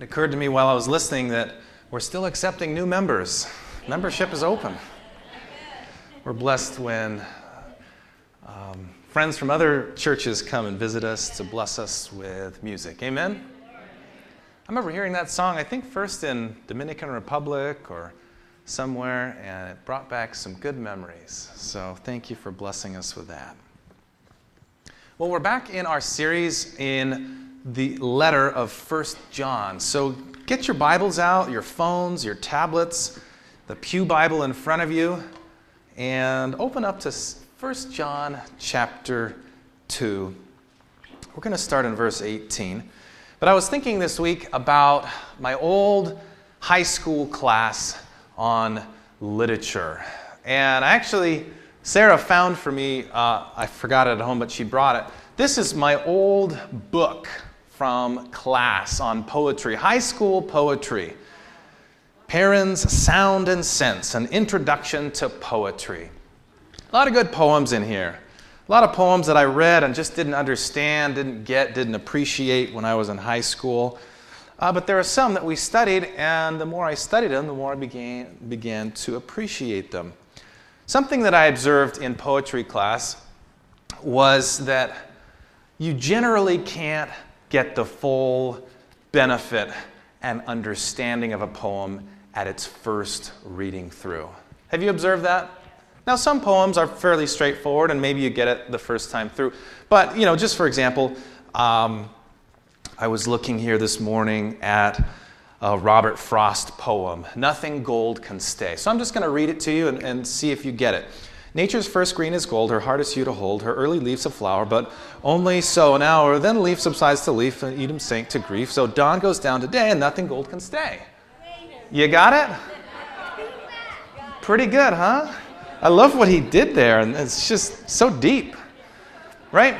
It occurred to me while I was listening that we're still accepting new members. Membership is open. We're blessed when um, friends from other churches come and visit us to bless us with music. Amen? I remember hearing that song, I think first in Dominican Republic or somewhere, and it brought back some good memories. So thank you for blessing us with that. Well, we're back in our series in the letter of First John. So get your Bibles out, your phones, your tablets, the Pew Bible in front of you, and open up to First John chapter 2. We're going to start in verse 18. But I was thinking this week about my old high school class on literature. And actually, Sarah found for me, uh, I forgot it at home, but she brought it. This is my old book from class on poetry, high school poetry. Perrine's Sound and Sense, an introduction to poetry. A lot of good poems in here. A lot of poems that I read and just didn't understand, didn't get, didn't appreciate when I was in high school. Uh, but there are some that we studied, and the more I studied them, the more I began, began to appreciate them. Something that I observed in poetry class was that you generally can't get the full benefit and understanding of a poem at its first reading through. Have you observed that? Now, some poems are fairly straightforward, and maybe you get it the first time through. But, you know, just for example, um, I was looking here this morning at a Robert Frost poem, Nothing Gold Can Stay. So I'm just going to read it to you and, and see if you get it. Nature's first green is gold, her is hue to hold, her early leaves a flower, but only so an hour, then leaf subsides to leaf, and Eden sank to grief. So dawn goes down to day, and nothing gold can stay. You got it? Pretty good, huh? I love what he did there, and it's just so deep, right?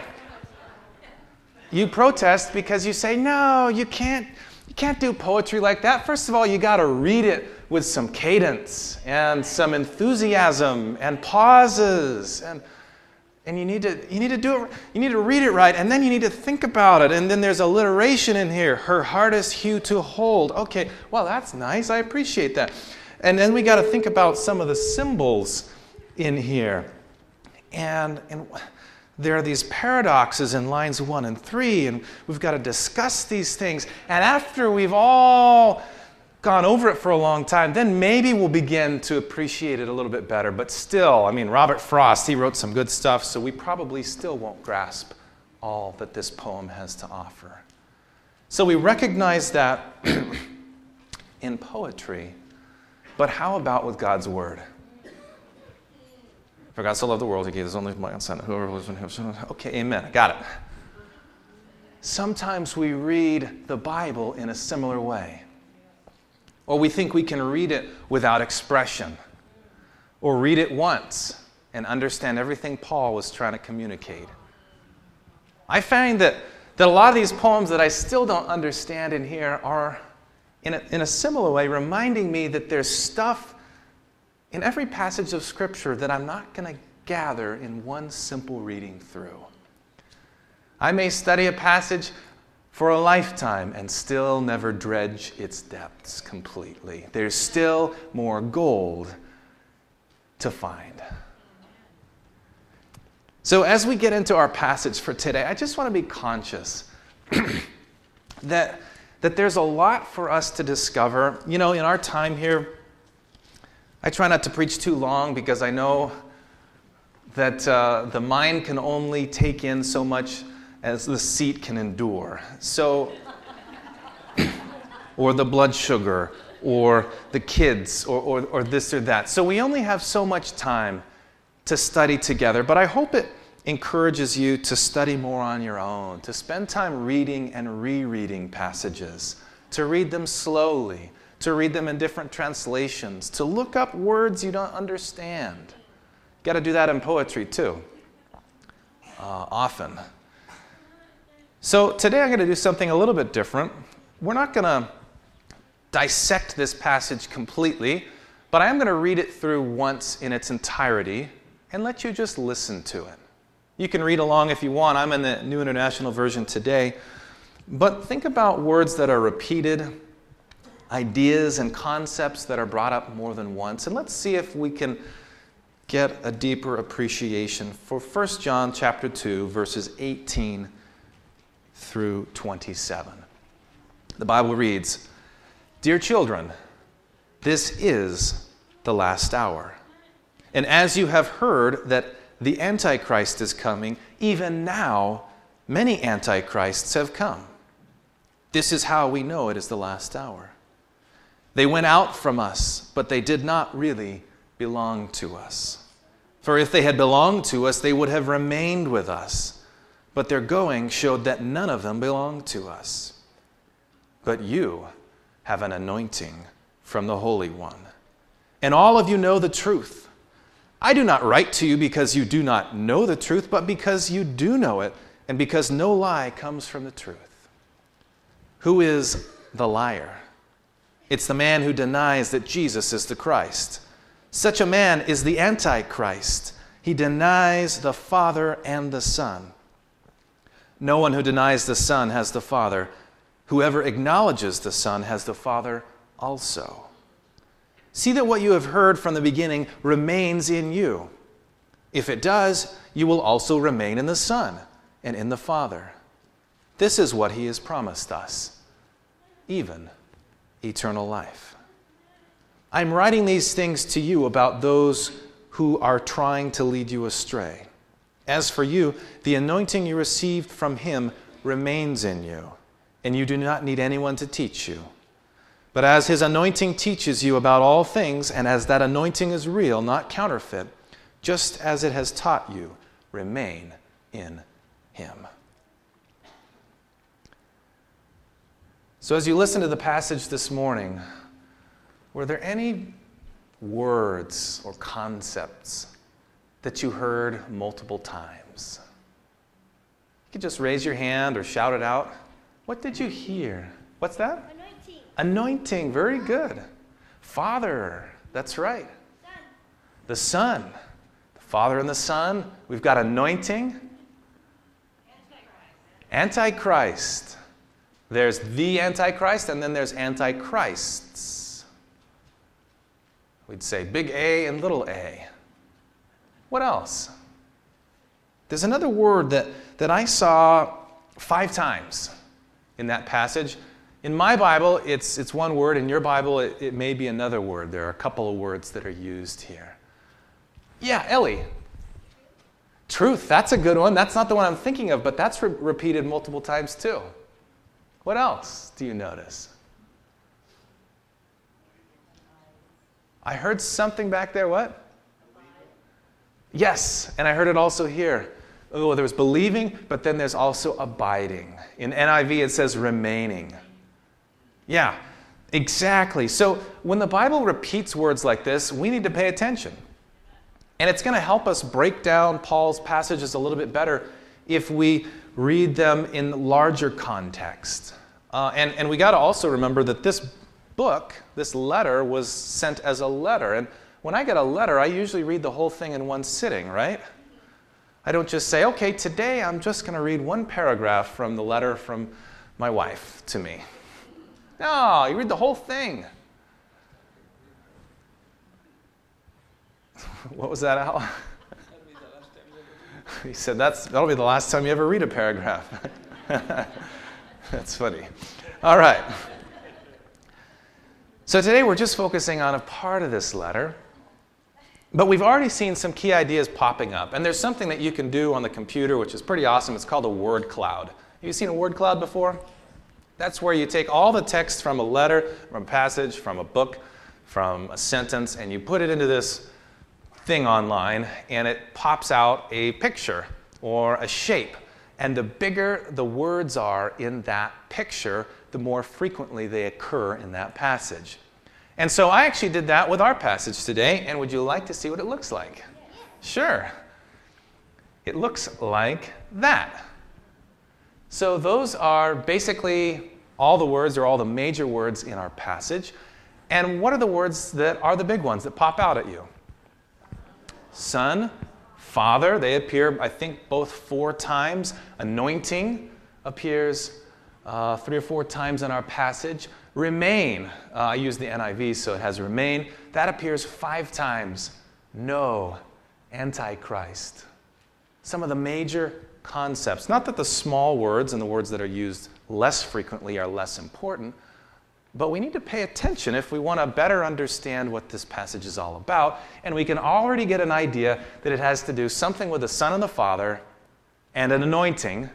You protest because you say, no, you can't, you can't do poetry like that. First of all, you got to read it with some cadence and some enthusiasm and pauses and and you need to you need to do it you need to read it right and then you need to think about it. And then there's alliteration in here. Her hardest hue to hold. Okay well that's nice. I appreciate that. And then we got to think about some of the symbols in here. And and there are these paradoxes in lines one and three and we've got to discuss these things. And after we've all gone over it for a long time, then maybe we'll begin to appreciate it a little bit better. But still, I mean, Robert Frost, he wrote some good stuff, so we probably still won't grasp all that this poem has to offer. So we recognize that in poetry, but how about with God's Word? For God so loved the world, he gave his only begotten Son. Whoever was in him. Okay, amen. I got it. Sometimes we read the Bible in a similar way. Or we think we can read it without expression. Or read it once and understand everything Paul was trying to communicate. I find that, that a lot of these poems that I still don't understand in here are, in a, in a similar way, reminding me that there's stuff in every passage of Scripture that I'm not going to gather in one simple reading through. I may study a passage for a lifetime and still never dredge its depths completely. There's still more gold to find. So, as we get into our passage for today, I just want to be conscious that, that there's a lot for us to discover. You know, in our time here, I try not to preach too long because I know that uh, the mind can only take in so much as the seat can endure. So, or the blood sugar, or the kids, or, or, or this or that. So we only have so much time to study together, but I hope it encourages you to study more on your own, to spend time reading and rereading passages, to read them slowly, to read them in different translations, to look up words you don't understand. Got to do that in poetry too, uh, often. So today I'm going to do something a little bit different. We're not going to dissect this passage completely, but I am going to read it through once in its entirety and let you just listen to it. You can read along if you want. I'm in the New International Version today. But think about words that are repeated ideas and concepts that are brought up more than once. And let's see if we can get a deeper appreciation for 1 John chapter 2 verses 18 through 27. The Bible reads, "Dear children, this is the last hour. And as you have heard that the antichrist is coming, even now many antichrists have come. This is how we know it is the last hour. They went out from us, but they did not really belong to us. For if they had belonged to us, they would have remained with us. But their going showed that none of them belonged to us. But you have an anointing from the Holy One. And all of you know the truth. I do not write to you because you do not know the truth, but because you do know it, and because no lie comes from the truth. Who is the liar? It's the man who denies that Jesus is the Christ. Such a man is the Antichrist. He denies the Father and the Son. No one who denies the Son has the Father. Whoever acknowledges the Son has the Father also. See that what you have heard from the beginning remains in you. If it does, you will also remain in the Son and in the Father. This is what He has promised us, even eternal life. I'm writing these things to you about those who are trying to lead you astray. As for you, the anointing you received from Him remains in you, and you do not need anyone to teach you. But as his anointing teaches you about all things, and as that anointing is real, not counterfeit, just as it has taught you, remain in him. So, as you listen to the passage this morning, were there any words or concepts that you heard multiple times? You could just raise your hand or shout it out. What did you hear? What's that? Anointing, Anointing. very good. Father, that's right. Son. The Son. The Father and the Son. We've got anointing. Antichrist. Antichrist. There's the Antichrist, and then there's Antichrists. We'd say big A and little a. What else? There's another word that, that I saw five times in that passage. In my Bible, it's, it's one word. In your Bible, it, it may be another word. There are a couple of words that are used here. Yeah, Ellie. Truth, that's a good one. That's not the one I'm thinking of, but that's re- repeated multiple times too. What else do you notice? I heard something back there. What? Yes, and I heard it also here. Oh, there was believing, but then there's also abiding. In NIV, it says remaining. Yeah, exactly. So when the Bible repeats words like this, we need to pay attention. And it's going to help us break down Paul's passages a little bit better if we read them in larger context. Uh, and, and we got to also remember that this book, this letter, was sent as a letter. And when I get a letter, I usually read the whole thing in one sitting, right? I don't just say, okay, today I'm just going to read one paragraph from the letter from my wife to me. No, you read the whole thing. what was that, Al? he said, That's, that'll be the last time you ever read a paragraph. That's funny. All right. So today we're just focusing on a part of this letter, but we've already seen some key ideas popping up. And there's something that you can do on the computer which is pretty awesome. It's called a word cloud. Have you seen a word cloud before? That's where you take all the text from a letter, from a passage, from a book, from a sentence, and you put it into this thing online, and it pops out a picture or a shape. And the bigger the words are in that picture, the more frequently they occur in that passage. And so I actually did that with our passage today, and would you like to see what it looks like? Sure. It looks like that. So those are basically all the words or all the major words in our passage. And what are the words that are the big ones that pop out at you? Son, Father, they appear, I think, both four times. Anointing appears uh, three or four times in our passage. Remain, uh, I use the NIV, so it has remain. That appears five times. No, Antichrist. Some of the major concepts, not that the small words and the words that are used less frequently are less important, but we need to pay attention if we want to better understand what this passage is all about. And we can already get an idea that it has to do something with the Son and the Father and an anointing,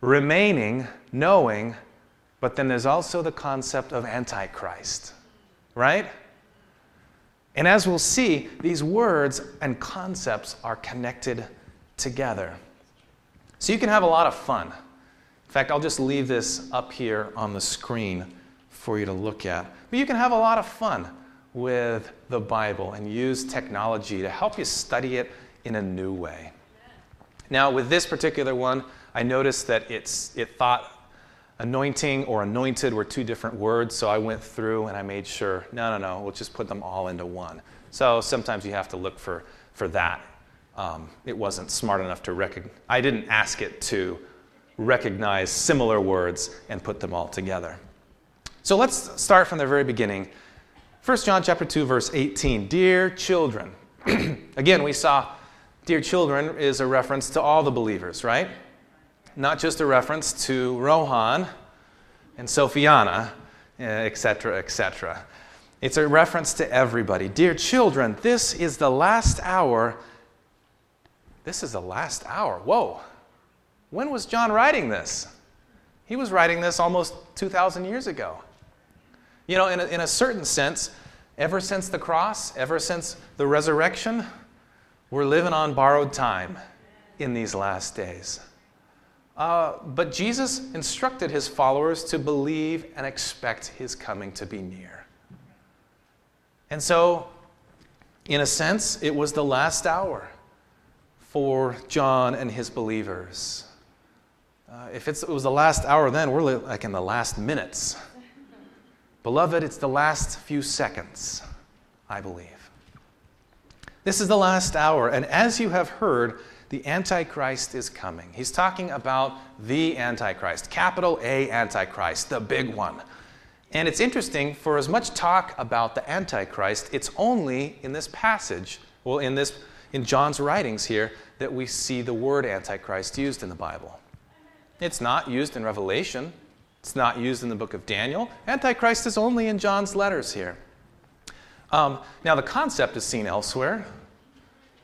remaining, knowing, but then there's also the concept of Antichrist, right? And as we'll see, these words and concepts are connected together. So you can have a lot of fun. In fact, I'll just leave this up here on the screen for you to look at. But you can have a lot of fun with the Bible and use technology to help you study it in a new way. Now, with this particular one, I noticed that it's, it thought anointing or anointed were two different words, so I went through and I made sure no, no, no, we'll just put them all into one. So sometimes you have to look for, for that. Um, it wasn't smart enough to recognize, I didn't ask it to recognize similar words and put them all together. So let's start from the very beginning. 1 John chapter 2 verse 18. Dear children. Again, we saw dear children is a reference to all the believers, right? Not just a reference to Rohan and Sophiana, etc., eh, etc. It's a reference to everybody. Dear children, this is the last hour. This is the last hour. Whoa. When was John writing this? He was writing this almost 2,000 years ago. You know, in a, in a certain sense, ever since the cross, ever since the resurrection, we're living on borrowed time in these last days. Uh, but Jesus instructed his followers to believe and expect his coming to be near. And so, in a sense, it was the last hour for John and his believers. Uh, if it was the last hour then, we're like in the last minutes. Beloved, it's the last few seconds, I believe. This is the last hour, and as you have heard, the Antichrist is coming. He's talking about the Antichrist, capital A Antichrist, the big one. And it's interesting, for as much talk about the Antichrist, it's only in this passage, well, in this in John's writings here, that we see the word Antichrist used in the Bible. It's not used in Revelation. It's not used in the book of Daniel. Antichrist is only in John's letters here. Um, now, the concept is seen elsewhere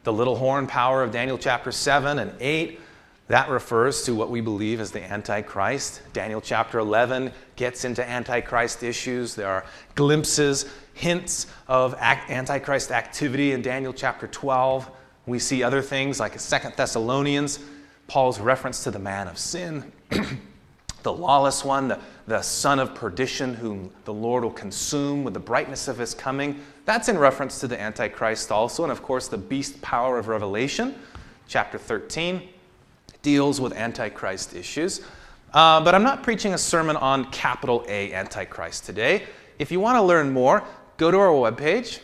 the little horn power of Daniel chapter 7 and 8. That refers to what we believe as the Antichrist. Daniel chapter 11 gets into Antichrist issues. There are glimpses, hints of Antichrist activity in Daniel chapter 12. We see other things like Second Thessalonians, Paul's reference to the man of sin, the lawless one, the, the son of perdition, whom the Lord will consume with the brightness of his coming. That's in reference to the Antichrist also. And of course, the beast power of Revelation, chapter 13, deals with Antichrist issues. Uh, but I'm not preaching a sermon on capital A Antichrist today. If you want to learn more, go to our webpage,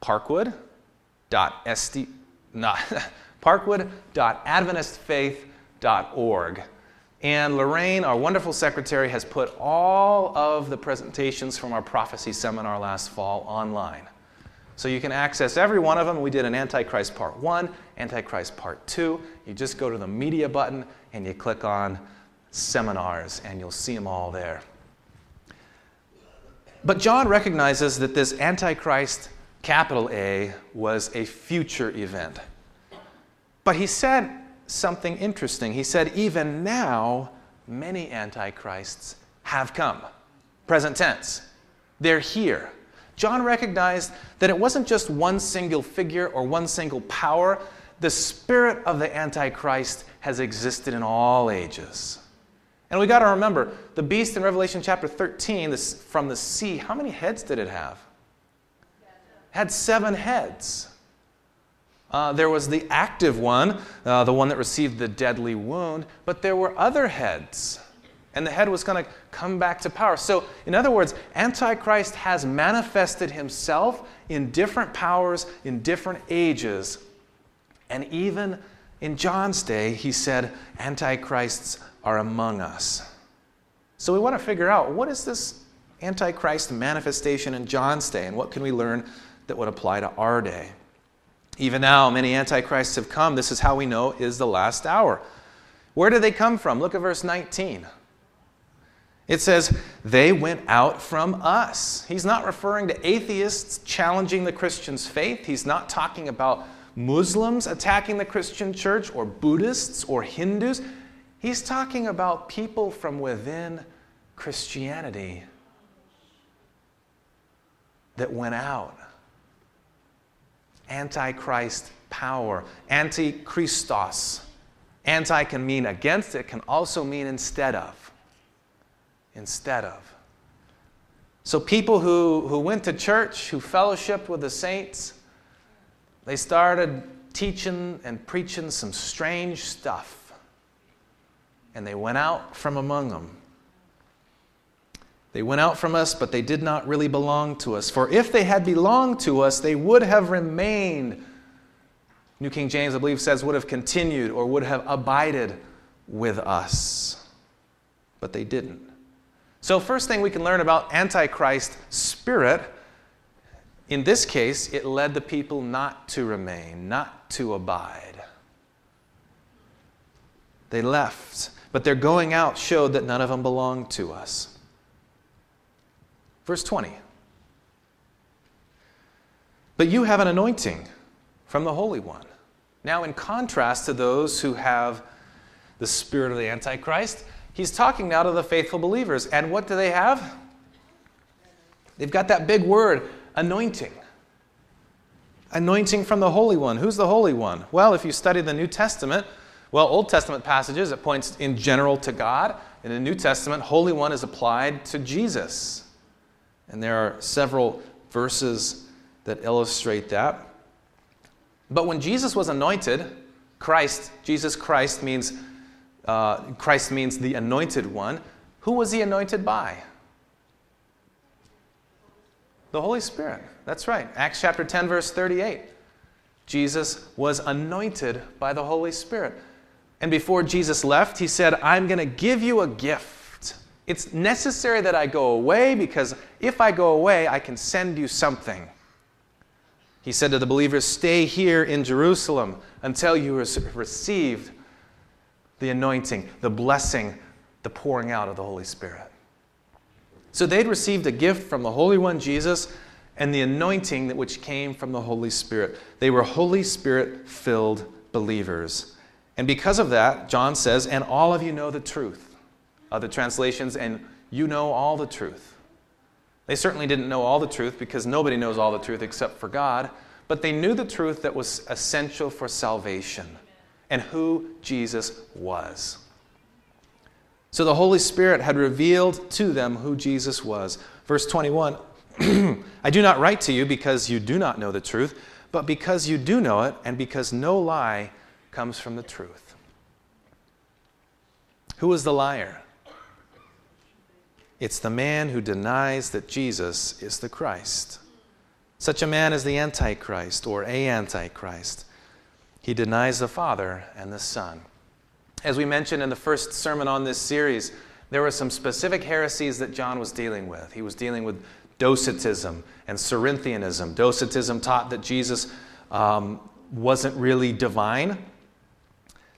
parkwood.sd, not, parkwood.adventistfaith.org. And Lorraine, our wonderful secretary, has put all of the presentations from our prophecy seminar last fall online. So you can access every one of them. We did an Antichrist Part 1, Antichrist Part 2. You just go to the media button and you click on seminars, and you'll see them all there. But John recognizes that this Antichrist, capital A, was a future event. But he said something interesting. He said, even now, many Antichrists have come. Present tense. They're here. John recognized that it wasn't just one single figure or one single power. The spirit of the Antichrist has existed in all ages. And we got to remember the beast in Revelation chapter 13 this, from the sea, how many heads did it have? It had seven heads. Uh, there was the active one, uh, the one that received the deadly wound, but there were other heads and the head was going to come back to power. So, in other words, Antichrist has manifested himself in different powers in different ages. And even in John's day, he said, Antichrists are among us. So we want to figure out what is this Antichrist manifestation in John's day and what can we learn that would apply to our day? Even now, many antichrists have come. This is how we know is the last hour. Where did they come from? Look at verse 19. It says, they went out from us. He's not referring to atheists challenging the Christian's faith. He's not talking about Muslims attacking the Christian church or Buddhists or Hindus. He's talking about people from within Christianity that went out. Antichrist power, antichristos. Anti can mean against, it can also mean instead of. Instead of. So, people who, who went to church, who fellowshiped with the saints, they started teaching and preaching some strange stuff. And they went out from among them. They went out from us, but they did not really belong to us. For if they had belonged to us, they would have remained. New King James, I believe, says would have continued or would have abided with us. But they didn't. So, first thing we can learn about Antichrist spirit, in this case, it led the people not to remain, not to abide. They left, but their going out showed that none of them belonged to us. Verse 20. But you have an anointing from the Holy One. Now, in contrast to those who have the spirit of the Antichrist, he's talking now to the faithful believers. And what do they have? They've got that big word, anointing. Anointing from the Holy One. Who's the Holy One? Well, if you study the New Testament, well, Old Testament passages, it points in general to God. In the New Testament, Holy One is applied to Jesus. And there are several verses that illustrate that. But when Jesus was anointed, Christ, Jesus Christ means uh, Christ means the anointed one. Who was he anointed by? The Holy Spirit. That's right. Acts chapter 10, verse 38. Jesus was anointed by the Holy Spirit. And before Jesus left, he said, I'm going to give you a gift. It's necessary that I go away because if I go away, I can send you something. He said to the believers, Stay here in Jerusalem until you receive the anointing, the blessing, the pouring out of the Holy Spirit. So they'd received a gift from the Holy One, Jesus, and the anointing that which came from the Holy Spirit. They were Holy Spirit filled believers. And because of that, John says, And all of you know the truth other translations, and you know all the truth. They certainly didn't know all the truth because nobody knows all the truth except for God, but they knew the truth that was essential for salvation and who Jesus was. So the Holy Spirit had revealed to them who Jesus was. Verse 21 I do not write to you because you do not know the truth, but because you do know it, and because no lie comes from the truth. Who is the liar? It's the man who denies that Jesus is the Christ. Such a man is the Antichrist or a Antichrist. He denies the Father and the Son. As we mentioned in the first sermon on this series, there were some specific heresies that John was dealing with. He was dealing with Docetism and Cerinthianism. Docetism taught that Jesus um, wasn't really divine,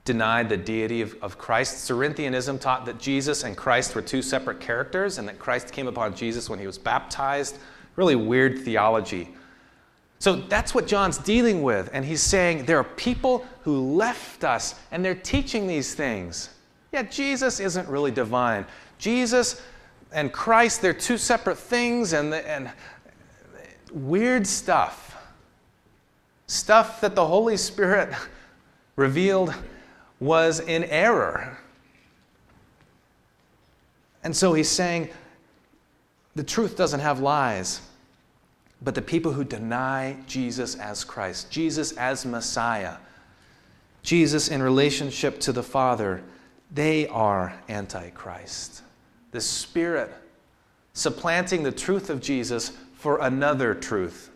denied the deity of, of Christ. Cerinthianism taught that Jesus and Christ were two separate characters and that Christ came upon Jesus when he was baptized. Really weird theology. So that's what John's dealing with. And he's saying there are people who left us and they're teaching these things. Yeah, Jesus isn't really divine. Jesus and Christ, they're two separate things and, and weird stuff. Stuff that the Holy Spirit revealed was in error. And so he's saying the truth doesn't have lies, but the people who deny Jesus as Christ, Jesus as Messiah, Jesus in relationship to the Father, they are Antichrist. The Spirit supplanting the truth of Jesus for another truth,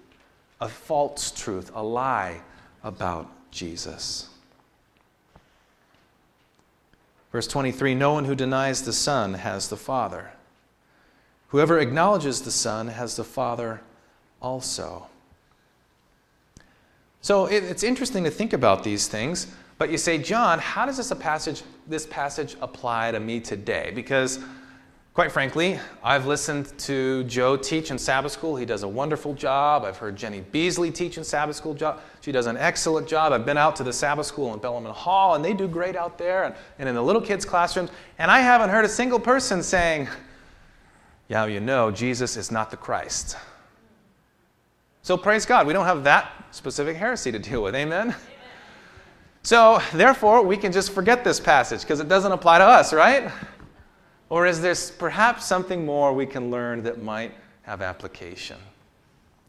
a false truth, a lie about Jesus. Verse 23 No one who denies the Son has the Father. Whoever acknowledges the Son has the Father also. So it, it's interesting to think about these things, but you say, John, how does this passage, this passage apply to me today? Because Quite frankly, I've listened to Joe teach in Sabbath school. He does a wonderful job. I've heard Jenny Beasley teach in Sabbath school. She does an excellent job. I've been out to the Sabbath school in Bellarmine Hall, and they do great out there and, and in the little kids' classrooms. And I haven't heard a single person saying, Yeah, you know, Jesus is not the Christ. So praise God, we don't have that specific heresy to deal with. Amen? Amen. So, therefore, we can just forget this passage because it doesn't apply to us, right? Or is there perhaps something more we can learn that might have application?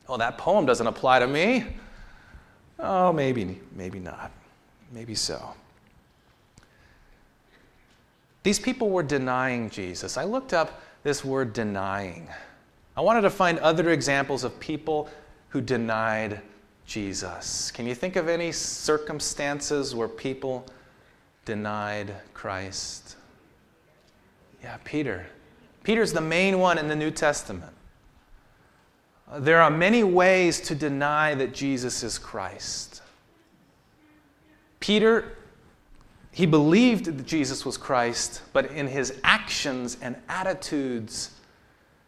Oh, that poem doesn't apply to me. Oh, maybe, maybe not. Maybe so. These people were denying Jesus. I looked up this word denying. I wanted to find other examples of people who denied Jesus. Can you think of any circumstances where people denied Christ? Yeah, Peter. Peter's the main one in the New Testament. There are many ways to deny that Jesus is Christ. Peter, he believed that Jesus was Christ, but in his actions and attitudes,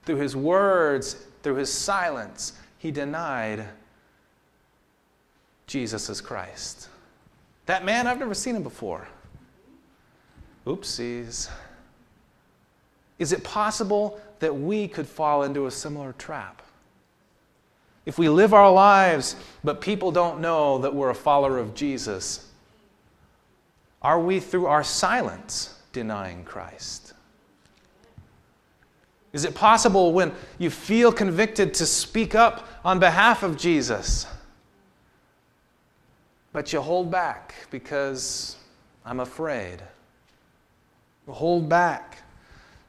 through his words, through his silence, he denied Jesus as Christ. That man, I've never seen him before. Oopsies. Is it possible that we could fall into a similar trap? If we live our lives, but people don't know that we're a follower of Jesus, are we, through our silence, denying Christ? Is it possible when you feel convicted to speak up on behalf of Jesus, but you hold back because I'm afraid? Hold back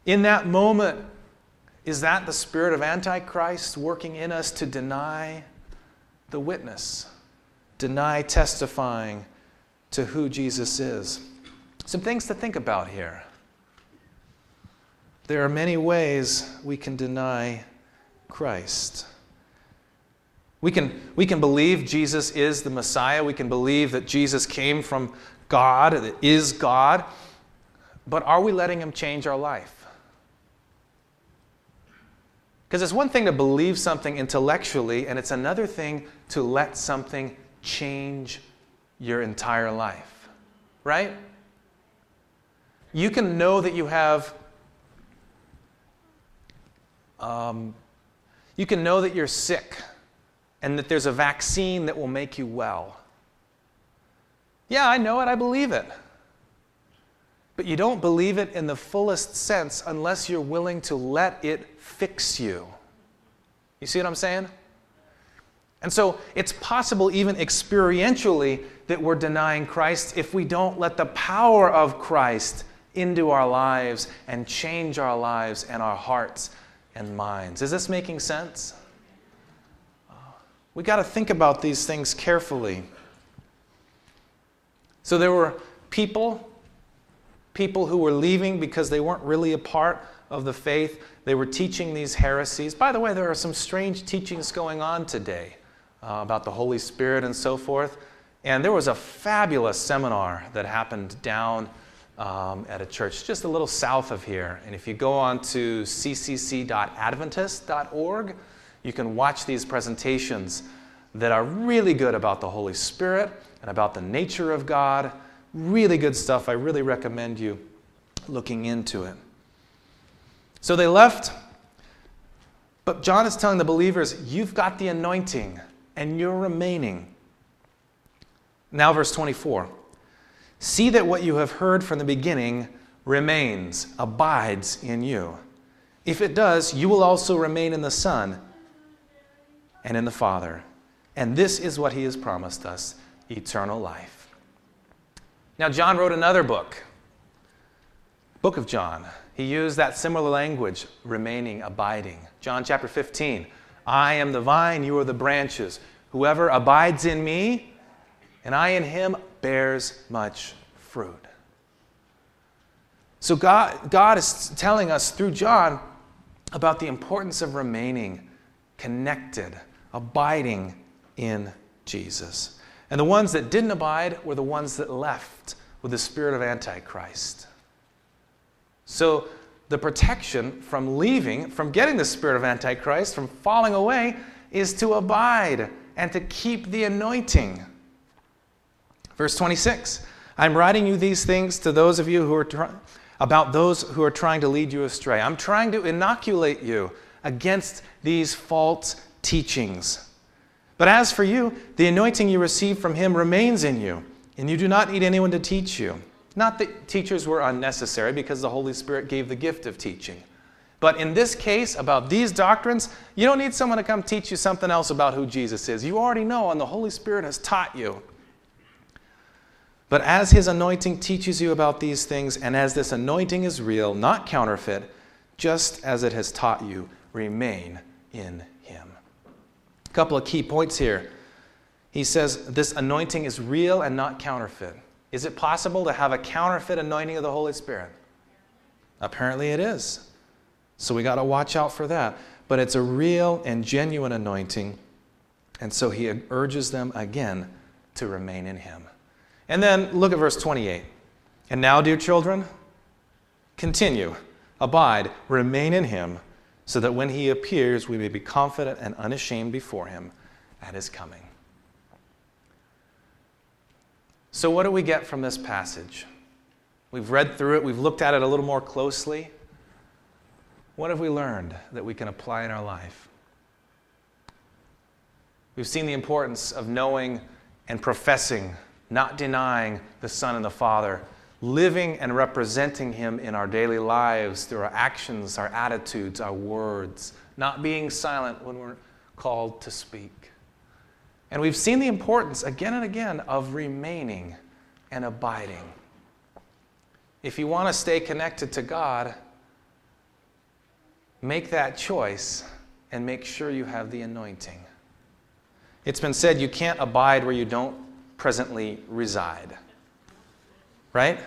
in that moment, is that the spirit of Antichrist working in us to deny the witness, deny testifying to who Jesus is? Some things to think about here. There are many ways we can deny Christ. We can, we can believe Jesus is the Messiah. We can believe that Jesus came from God, that is God. But are we letting him change our life? Because it's one thing to believe something intellectually, and it's another thing to let something change your entire life. Right? You can know that you have, um, you can know that you're sick and that there's a vaccine that will make you well. Yeah, I know it, I believe it. But you don't believe it in the fullest sense unless you're willing to let it fix you. You see what I'm saying? And so it's possible, even experientially, that we're denying Christ if we don't let the power of Christ into our lives and change our lives and our hearts and minds. Is this making sense? We got to think about these things carefully. So there were people people who were leaving because they weren't really a part of the faith. They were teaching these heresies. By the way, there are some strange teachings going on today uh, about the Holy Spirit and so forth. And there was a fabulous seminar that happened down um, at a church just a little south of here. And if you go on to ccc.adventist.org, you can watch these presentations that are really good about the Holy Spirit and about the nature of God Really good stuff. I really recommend you looking into it. So they left, but John is telling the believers, You've got the anointing and you're remaining. Now, verse 24 See that what you have heard from the beginning remains, abides in you. If it does, you will also remain in the Son and in the Father. And this is what he has promised us eternal life. Now, John wrote another book, Book of John. He used that similar language, remaining, abiding. John chapter 15 I am the vine, you are the branches. Whoever abides in me, and I in him, bears much fruit. So God, God is telling us through John about the importance of remaining connected, abiding in Jesus. And the ones that didn't abide were the ones that left with the spirit of Antichrist. So the protection from leaving, from getting the spirit of Antichrist, from falling away, is to abide and to keep the anointing. Verse 26 I'm writing you these things to those of you who are try- about those who are trying to lead you astray. I'm trying to inoculate you against these false teachings. But as for you, the anointing you received from him remains in you, and you do not need anyone to teach you. Not that teachers were unnecessary, because the Holy Spirit gave the gift of teaching. But in this case, about these doctrines, you don't need someone to come teach you something else about who Jesus is. You already know, and the Holy Spirit has taught you. But as his anointing teaches you about these things, and as this anointing is real, not counterfeit, just as it has taught you, remain in him. A couple of key points here. He says this anointing is real and not counterfeit. Is it possible to have a counterfeit anointing of the Holy Spirit? Apparently it is. So we got to watch out for that. But it's a real and genuine anointing. And so he urges them again to remain in him. And then look at verse 28. And now, dear children, continue, abide, remain in him, so that when he appears, we may be confident and unashamed before him at his coming. So, what do we get from this passage? We've read through it, we've looked at it a little more closely. What have we learned that we can apply in our life? We've seen the importance of knowing and professing not denying the Son and the Father, living and representing Him in our daily lives through our actions, our attitudes, our words, not being silent when we're called to speak. And we've seen the importance again and again of remaining and abiding. If you want to stay connected to God, make that choice and make sure you have the anointing. It's been said you can't abide where you don't presently reside. Right?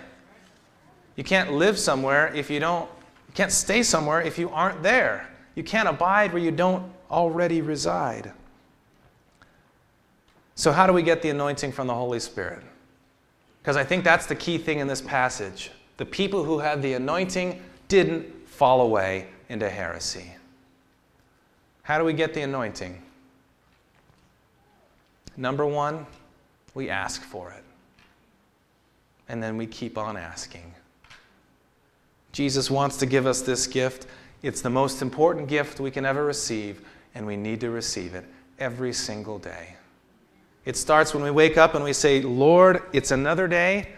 You can't live somewhere if you don't, you can't stay somewhere if you aren't there. You can't abide where you don't already reside. So, how do we get the anointing from the Holy Spirit? Because I think that's the key thing in this passage. The people who had the anointing didn't fall away into heresy. How do we get the anointing? Number one, we ask for it. And then we keep on asking. Jesus wants to give us this gift. It's the most important gift we can ever receive, and we need to receive it every single day. It starts when we wake up and we say, Lord, it's another day,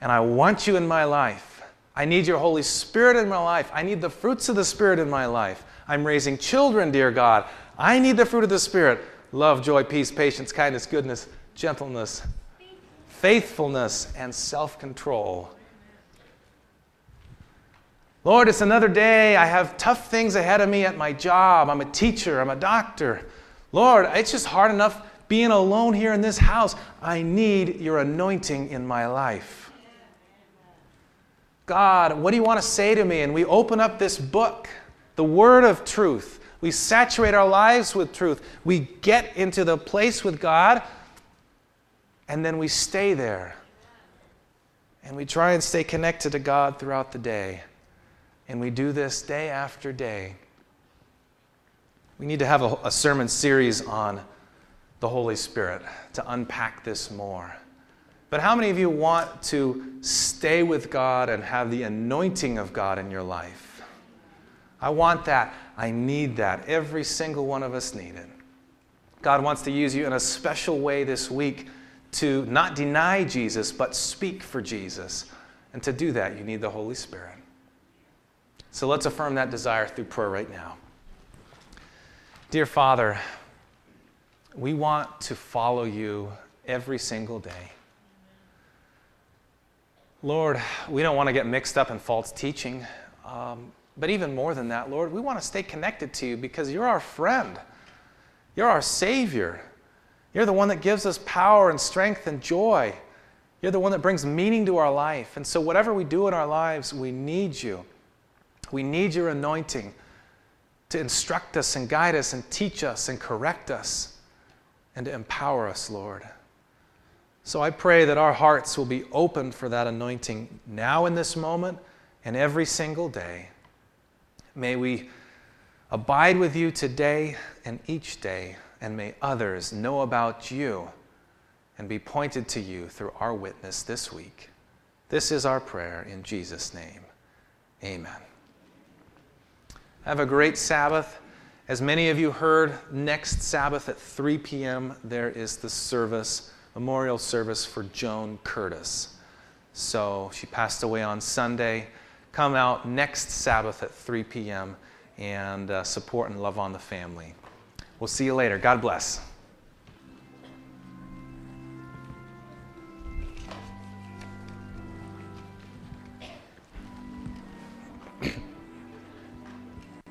and I want you in my life. I need your Holy Spirit in my life. I need the fruits of the Spirit in my life. I'm raising children, dear God. I need the fruit of the Spirit love, joy, peace, patience, kindness, goodness, gentleness, faithfulness, and self control. Lord, it's another day. I have tough things ahead of me at my job. I'm a teacher, I'm a doctor. Lord, it's just hard enough being alone here in this house. I need your anointing in my life. God, what do you want to say to me? And we open up this book, the word of truth. We saturate our lives with truth. We get into the place with God and then we stay there. And we try and stay connected to God throughout the day. And we do this day after day. We need to have a, a sermon series on the Holy Spirit to unpack this more. But how many of you want to stay with God and have the anointing of God in your life? I want that. I need that. Every single one of us need it. God wants to use you in a special way this week to not deny Jesus, but speak for Jesus. And to do that, you need the Holy Spirit. So let's affirm that desire through prayer right now. Dear Father, we want to follow you every single day. Lord, we don't want to get mixed up in false teaching. Um, but even more than that, Lord, we want to stay connected to you because you're our friend. You're our Savior. You're the one that gives us power and strength and joy. You're the one that brings meaning to our life. And so, whatever we do in our lives, we need you. We need your anointing to instruct us and guide us and teach us and correct us and to empower us, Lord. So I pray that our hearts will be open for that anointing now in this moment and every single day. May we abide with you today and each day, and may others know about you and be pointed to you through our witness this week. This is our prayer in Jesus' name. Amen. Have a great Sabbath. As many of you heard, next Sabbath at 3 p.m., there is the service memorial service for Joan Curtis. So she passed away on Sunday. Come out next Sabbath at 3 p.m. and uh, support and love on the family. We'll see you later. God bless.